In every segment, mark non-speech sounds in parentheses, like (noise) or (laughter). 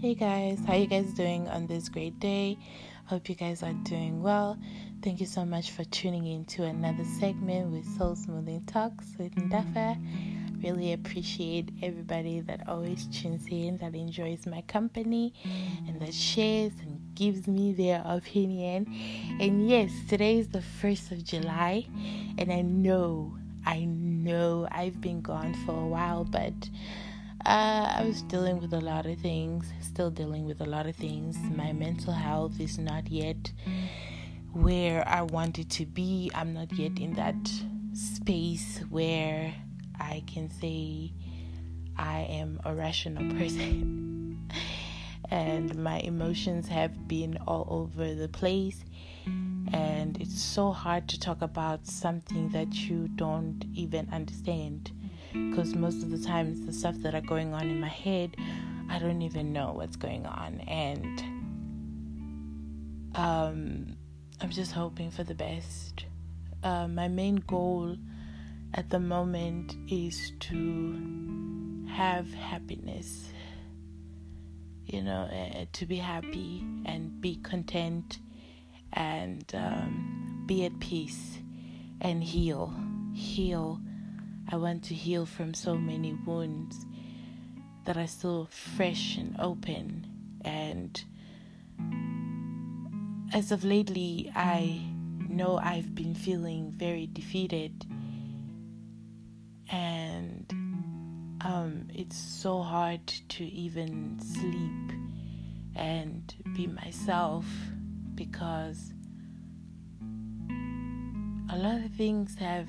Hey guys, how you guys doing on this great day? Hope you guys are doing well. Thank you so much for tuning in to another segment with Soul Smoothing Talks with Ndafa. Really appreciate everybody that always tunes in, that enjoys my company, and that shares and gives me their opinion. And yes, today is the 1st of July, and I know, I know I've been gone for a while, but uh, I was dealing with a lot of things, still dealing with a lot of things. My mental health is not yet where I wanted to be. I'm not yet in that space where I can say I am a rational (laughs) person. and my emotions have been all over the place. And it's so hard to talk about something that you don't even understand because most of the times the stuff that are going on in my head. I don't even know what's going on and um, i'm just hoping for the best. Uh, my main goal at the moment is to have happiness you know uh, to be happy and be content and um, be at peace and heal heal I want to heal from so many wounds that are still fresh and open. And as of lately, I know I've been feeling very defeated. And um, it's so hard to even sleep and be myself because a lot of things have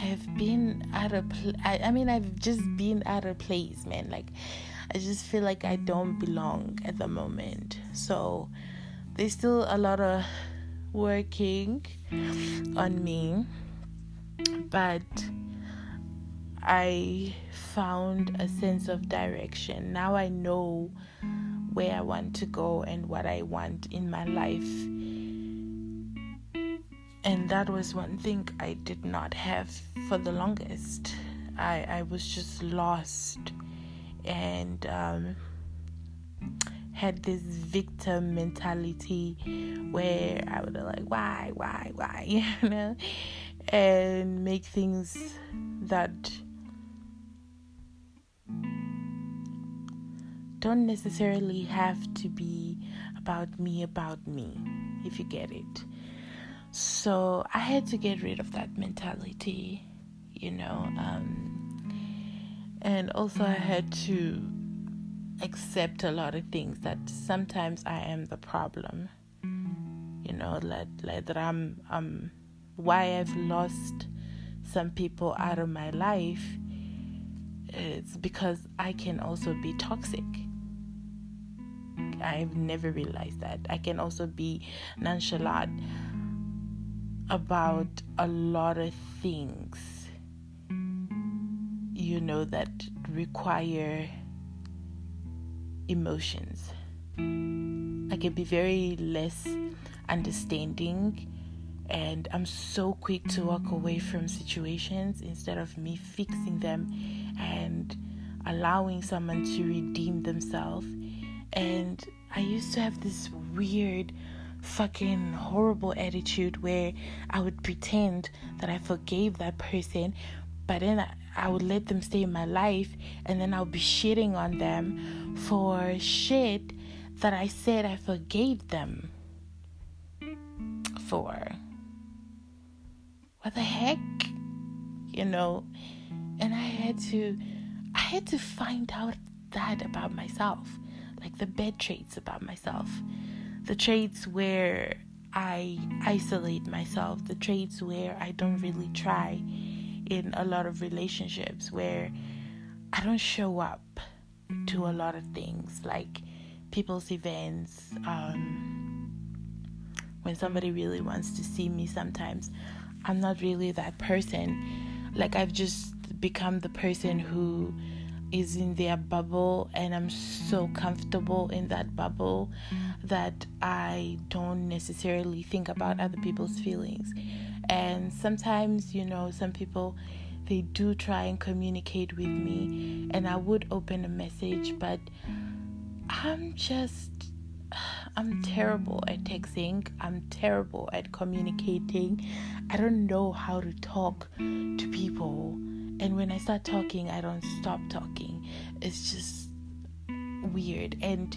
I've been out of pl- I, I mean I've just been out of place, man. Like I just feel like I don't belong at the moment. So there's still a lot of working on me. But I found a sense of direction. Now I know where I want to go and what I want in my life and that was one thing I did not have for the longest. I I was just lost and um, had this victim mentality where I would be like why why why? (laughs) You know? And make things that don't necessarily have to be about me about me if you get it so I had to get rid of that mentality, you know. Um, and also, I had to accept a lot of things that sometimes I am the problem, you know, like, like that I'm, I'm why I've lost some people out of my life. It's because I can also be toxic. I've never realized that. I can also be nonchalant about a lot of things, you know, that require emotions. I can be very less understanding and I'm so quick to walk away from situations instead of me fixing them and allowing someone to redeem themselves. And I used to have this weird fucking horrible attitude where I would pretend that I forgave that person, but then I, would let them stay in my life and then I'll be shitting on them for shit that I said I forgave them for. What the heck? You know, and I had to I had to find out that about myself, like the bad traits about myself the traits where I isolate myself, the traits where I don't really try in a lot of relationships, where I don't show up to a lot of things like people's events. Um, when somebody really wants to see me, sometimes I'm not really that person. Like, I've just become the person who is in their bubble and I'm so comfortable in that bubble that I don't necessarily think about other people's feelings. And sometimes, you know, some people they do try and communicate with me, and I would open a message, but I'm just. I'm terrible at texting. I'm terrible at communicating. I don't know how to talk to people. And when I start talking, I don't stop talking. It's just weird. And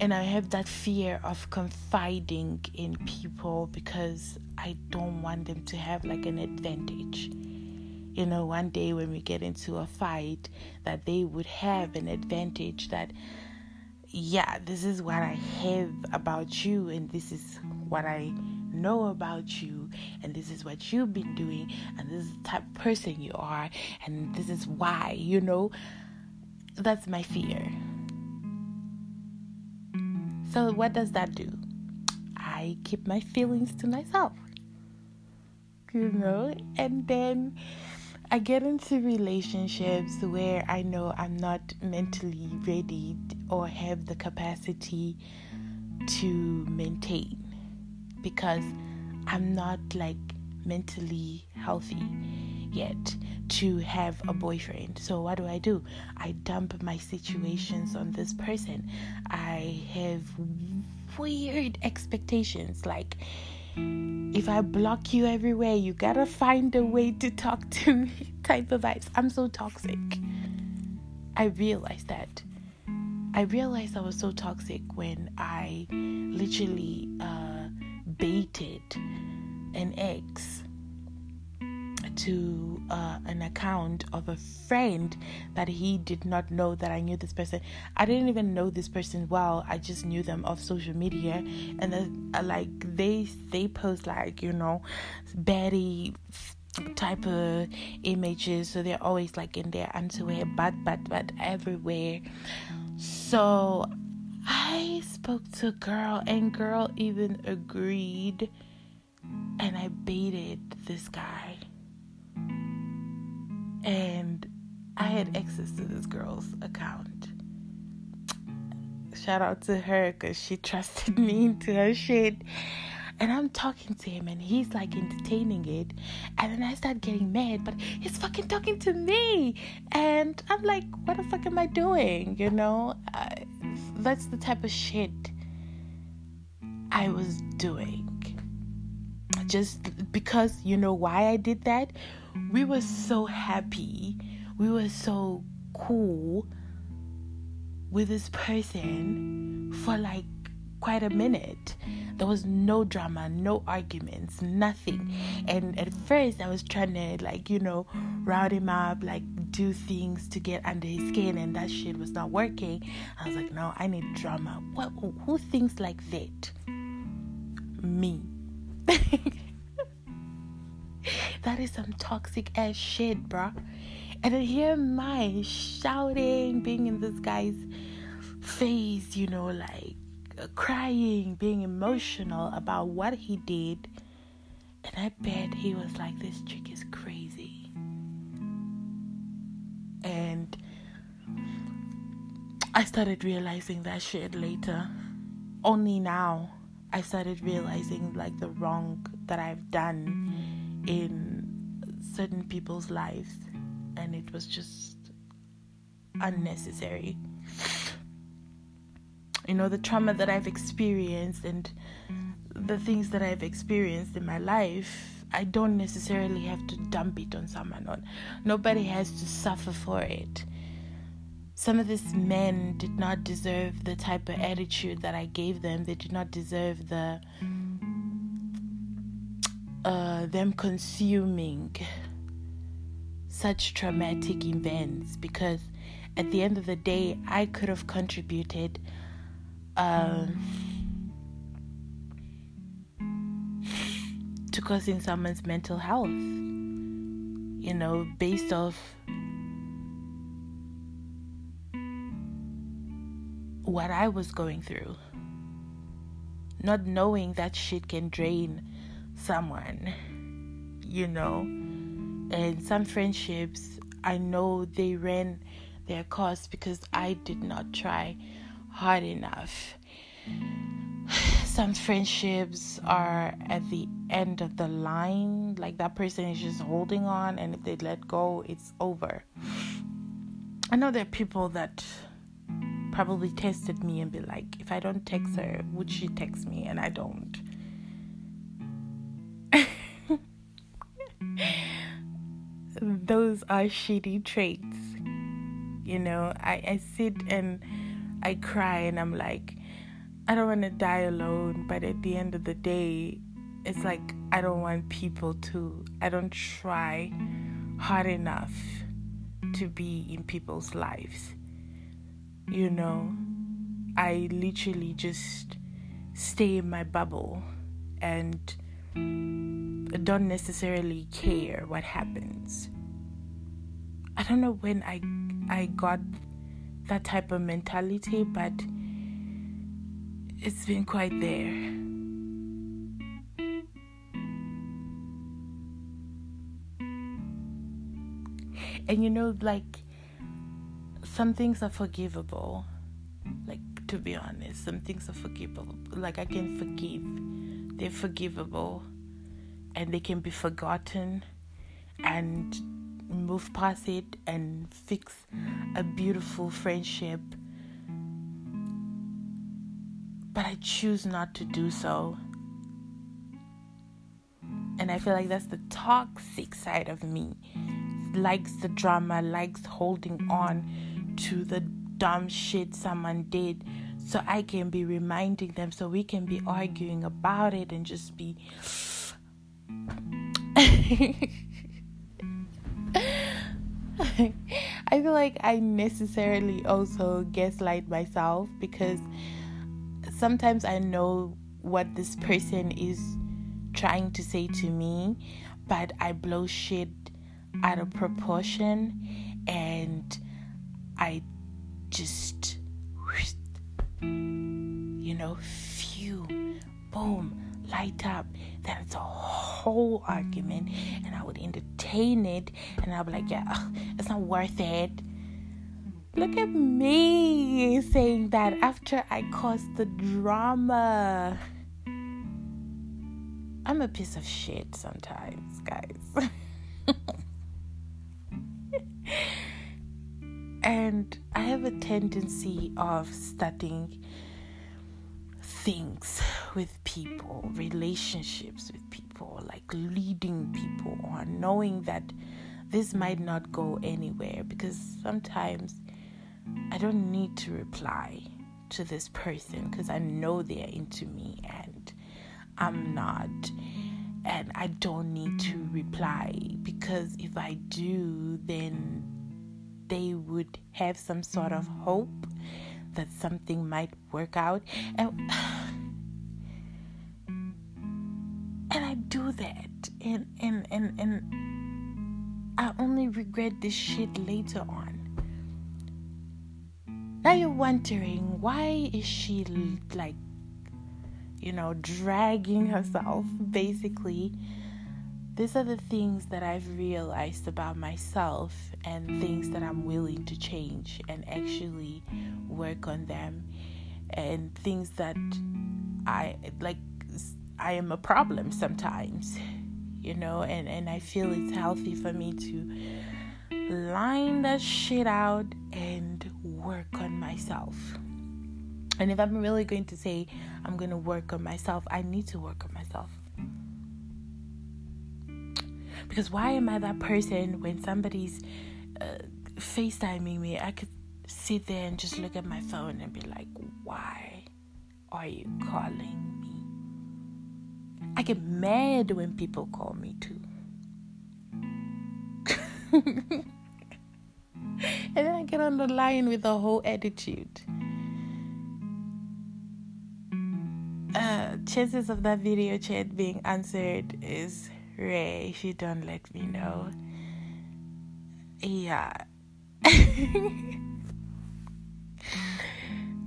and I have that fear of confiding in people because I don't want them to have like an advantage. You know, one day when we get into a fight, that they would have an advantage that, yeah, this is what I have about you, and this is what I know about you, and this is what you've been doing, and this is the type of person you are, and this is why, you know. That's my fear. So, what does that do? I keep my feelings to myself, you mm-hmm. know, and then I get into relationships where I know I'm not mentally ready or have the capacity to maintain because I'm not like mentally healthy yet to have a boyfriend. So what do I do? I dump my situations on this person. I have weird expectations like if I block you everywhere, you gotta find a way to talk to me (laughs) type of vibes. I'm so toxic. I realized that. I realized I was so toxic when I literally uh, baited an ex to uh, an account of a friend that he did not know that I knew this person. I didn't even know this person well. I just knew them off social media, and uh, like they they post like you know, Betty type of images. So they're always like in their underwear but but but everywhere. So i spoke to a girl and girl even agreed. And i baited this guy and I had access to this girl's account. Shout out to her because she (laughs) trusted me into her shit. And I'm talking to him, and he's like entertaining it. And then I start getting mad, but he's fucking talking to me. And I'm like, what the fuck am I doing? You know? Uh, that's the type of shit I was doing. Just because, you know why I did that? We were so happy. We were so cool with this person for like quite a minute. There was no drama, no arguments, nothing. And at first, I was trying to, like, you know, route him up, like, do things to get under his skin, and that shit was not working. I was like, no, I need drama. What? Who thinks like that? Me. (laughs) (laughs) That is some toxic ass shit, bruh. And then here am I shouting, being in this guy's face, you know, like uh, crying, being emotional about what he did. And I bet he was like, this chick is crazy. And I started realizing that shit later. Only now I started realizing like the wrong that I've done in certain people's lives, and it was just unnecessary. You know, the trauma that I've experienced and the things that I've experienced in my life, I don't necessarily have to dump it on someone. On nobody has to suffer for it. Some of these men did not deserve the type of attitude that I gave them. They did not deserve the uh, them consuming such traumatic events because at the end of the day, I could have contributed um, to causing someone's mental health, you know, based off what I was going through. Not knowing that shit can drain someone, you know. And some friendships, I know they ran their course because I did not try hard enough. (sighs) some friendships are at the end of the line, like that person is just holding on, and if they let go, it's over. I know there are people that probably tested me and be like, if I don't text her, would she text me? And I don't. Those are shitty traits. You know, I, I sit and I cry and I'm like, I don't want to die alone, but at the end of the day, it's like I don't want people to, I don't try hard enough to be in people's lives. You know, I literally just stay in my bubble and don't necessarily care what happens. I don't know when I I got that type of mentality, but it's been quite there. And you know, like, some things are forgivable. Like, to be honest, some things are forgivable. Like, I can forgive, they're forgivable, and they can be forgotten and move past it and fix a beautiful friendship but I choose not to do so. And I feel like that's the toxic side of me. Likes the drama, likes holding on to the dumb shit someone did so I can be reminding them so we can be arguing about it and just be (sighs) (laughs) I feel like I necessarily also gaslight myself because sometimes I know what this person is trying to say to me, but I blow shit out of proportion and I just, you know, phew, boom, light up. Then it's a whole argument, and I would entertain it, and I'd be like, yeah, it's not worth it Look at me saying that after I caused the drama. I'm a piece of shit sometimes, guys. (laughs) and I have a tendency of studying things with people, relationships with people, like leading people or knowing that this might not go anywhere because sometimes I don't need to reply to this person because I know they're into me and I'm not. And I don't need to reply because if I do, then they would have some sort of hope that something might work out. And (sighs) and I do that and and and and I only regret this shit later on. Now you're wondering why is she like you know dragging herself basically these are the things that I've realized about myself and things that I'm willing to change and actually work on them and things that I like I am a problem sometimes you know and and I feel it's healthy for me to line that shit out and work on myself. And if I'm really going to say I'm going to work on myself, I need to work on myself. Because why am I that person when somebody's uh, FaceTiming me? I could sit there and just look at my phone and be like, why are you calling me? I get mad when people call me too. (laughs) and then I get on the line with a whole attitude. Uh, chances of that video chat being answered is rare if you don't let me know. Yeah. (laughs)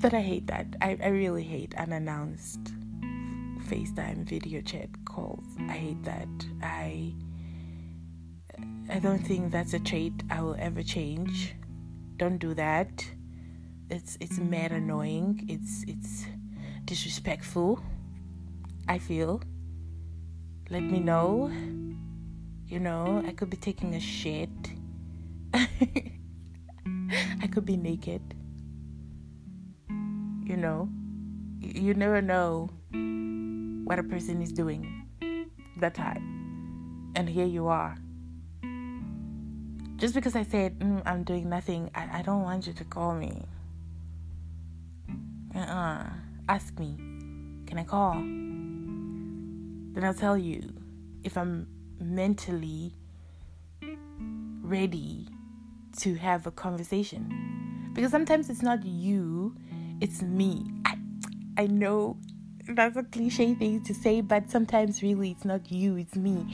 but I hate that. I, I really hate unannounced FaceTime video chat calls. I hate that. I I don't think that's a trait I will ever change. Don't do that. It's it's mad annoying. It's it's disrespectful I feel. Let me know. You know, I could be taking a shit. (laughs) I could be naked. You know, you never know what a person is doing that time. And here you are. Just because I said mm, I'm doing nothing, I, I don't want you to call me. Uh uh-uh. uh Ask me, can I call? Then I'll tell you if I'm mentally ready to have a conversation. Because sometimes it's not you, it's me. I, I know that's a cliche thing to say, but sometimes really it's not you, it's me.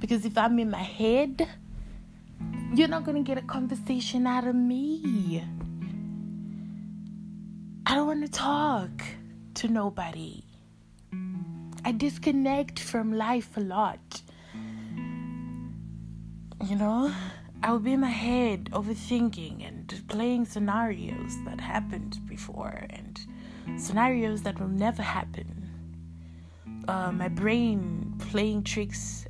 Because if I'm in my head, you're not gonna get a conversation out of me. I don't wanna talk to nobody. I disconnect from life a lot. You know, I will be in my head overthinking and playing scenarios that happened before and scenarios that will never happen. Uh, my brain playing tricks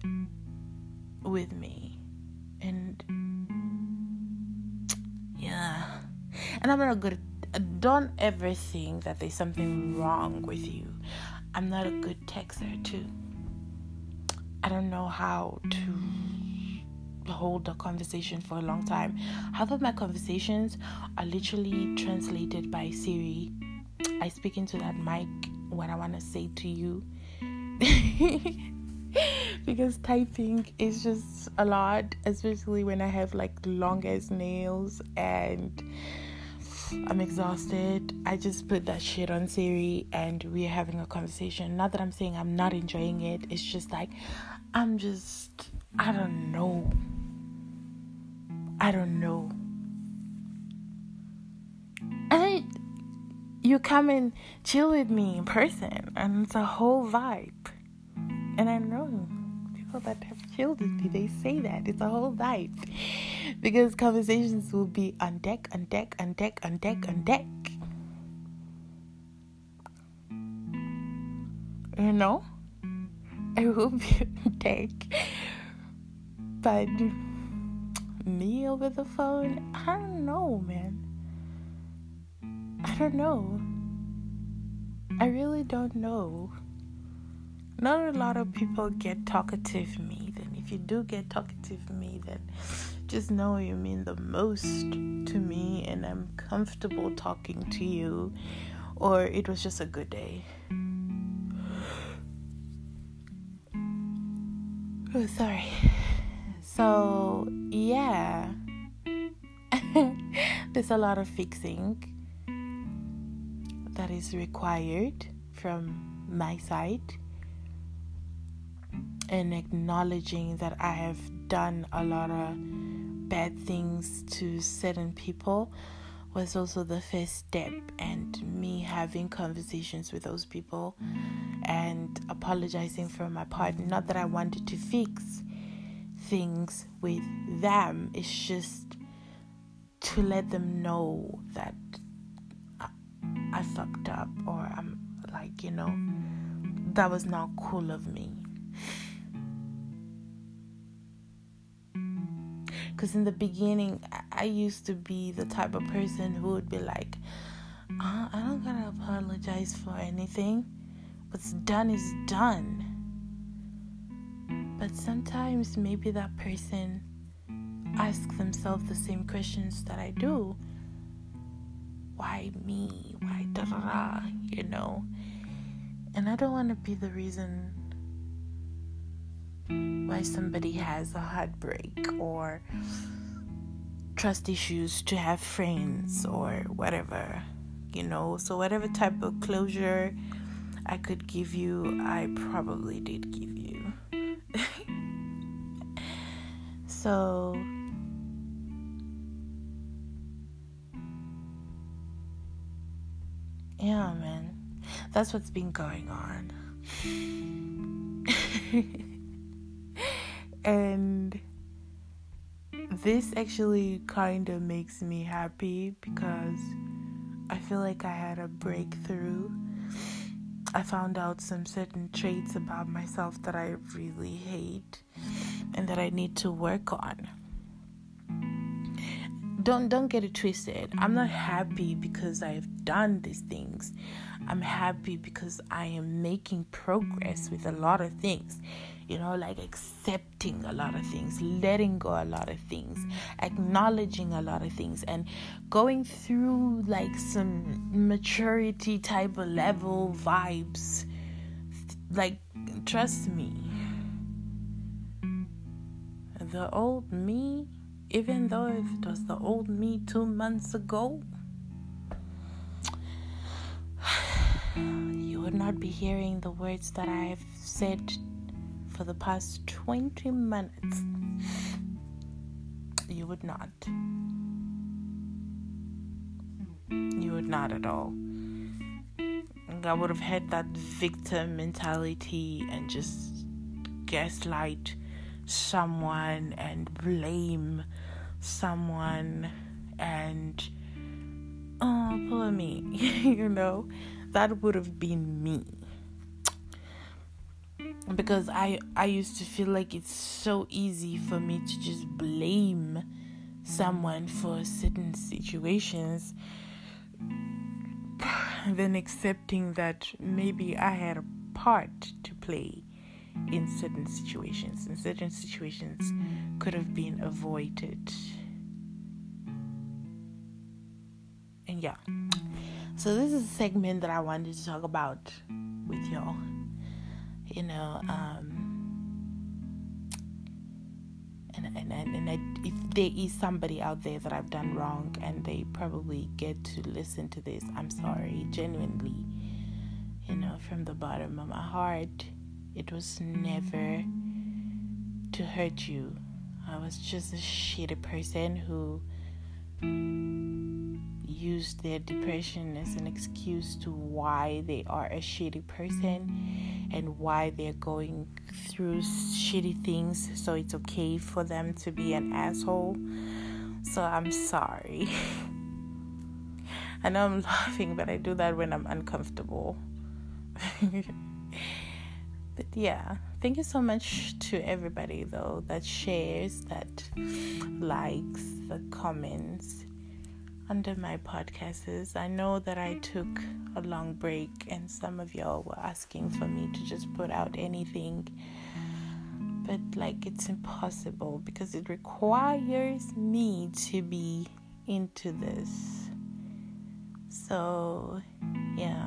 with me. And yeah. And I'm not good. Don't ever think that there's something wrong with you. I'm not a good texter, too. I don't know how to hold a conversation for a long time. Half of my conversations are literally translated by Siri. I speak into that mic what I want to say to you. (laughs) because typing is just a lot, especially when I have like long as nails and I'm exhausted. I just put that shit on Siri and we're having a conversation. Not that I'm saying I'm not enjoying it, it's just like I'm just, I don't know. I don't know. And then you come and chill with me in person, and it's a whole vibe. And I know people that have me, they say mm. that it's a whole vibe because conversations will be on deck, on deck, on deck, on deck, on mm. deck. You know, it will be on deck, but me over the phone, I don't know, man. I don't know. I really don't know. Not a lot of people get talkative me. Then, if you do get talkative me, then just know you mean the most to me and I'm comfortable talking to you, or it was just a good day. Oh, sorry. So, yeah, (laughs) there's a lot of fixing that is required from my side and acknowledging that I have done a lot of bad things to certain people was also the first step and me having conversations with those people and apologizing for my part. Not that i wanted to fix things with them it's just to let them know that I, I fucked up or i'm like you know that was not cool of me Because in the beginning, I used to be the type of person who would be like, uh, I don't gotta apologize for anything. What's done is done. But sometimes maybe that person asks themselves the same questions that I do. Why me? Why da da da? You know? And I don't want to be the reason why somebody has a heartbreak or trust issues to have friends or whatever, you know. So, whatever type of closure I could give you, I probably did give you. (laughs) so, yeah, man, that's what's been going on. (laughs) And this actually kind of makes me happy because I feel like I had a breakthrough I found out some certain traits about myself that I really hate and that I need to work on. Don't don't get it twisted. I'm not mm. happy because I've done these things. I'm happy because I am making progress with a lot of things you know, like accepting a lot of things, letting go a lot of things, acknowledging a lot of things, and going through like some maturity type of level vibes. Like, trust me, the old me, even though it was the old me two months ago, (sighs) you would not be hearing the words that I've said for the past 20 minutes, you would not. You would not at all. I would have had that victim mentality and just gaslight someone and blame someone and oh poor me (laughs) you know? That would have been me. Because I I used to feel like it's so easy for me to just blame someone for certain situations then accepting that maybe I had a part to play in certain situations and certain situations could have been avoided. And yeah. So this is a segment that I wanted to talk about with y'all. You know, um, and and and, and I, if there is somebody out there that I've done wrong and they probably get to listen to this, I'm sorry, genuinely, you know, from the bottom of my heart, it was never to hurt you. I was just a shitty person who used their depression as an excuse to why they are a shitty person and why they're going through shitty things. So it's okay for them to be an asshole. So I'm sorry. (laughs) I know I'm (laughs) laughing, but I do that when I'm uncomfortable. (laughs) but yeah, thank you so much to everybody though that shares, that likes, that comments under my podcasts. I know that I took a long break, and some of y'all were asking for me to just put out anything. But, like, it's impossible because it requires me to be into this. So, yeah.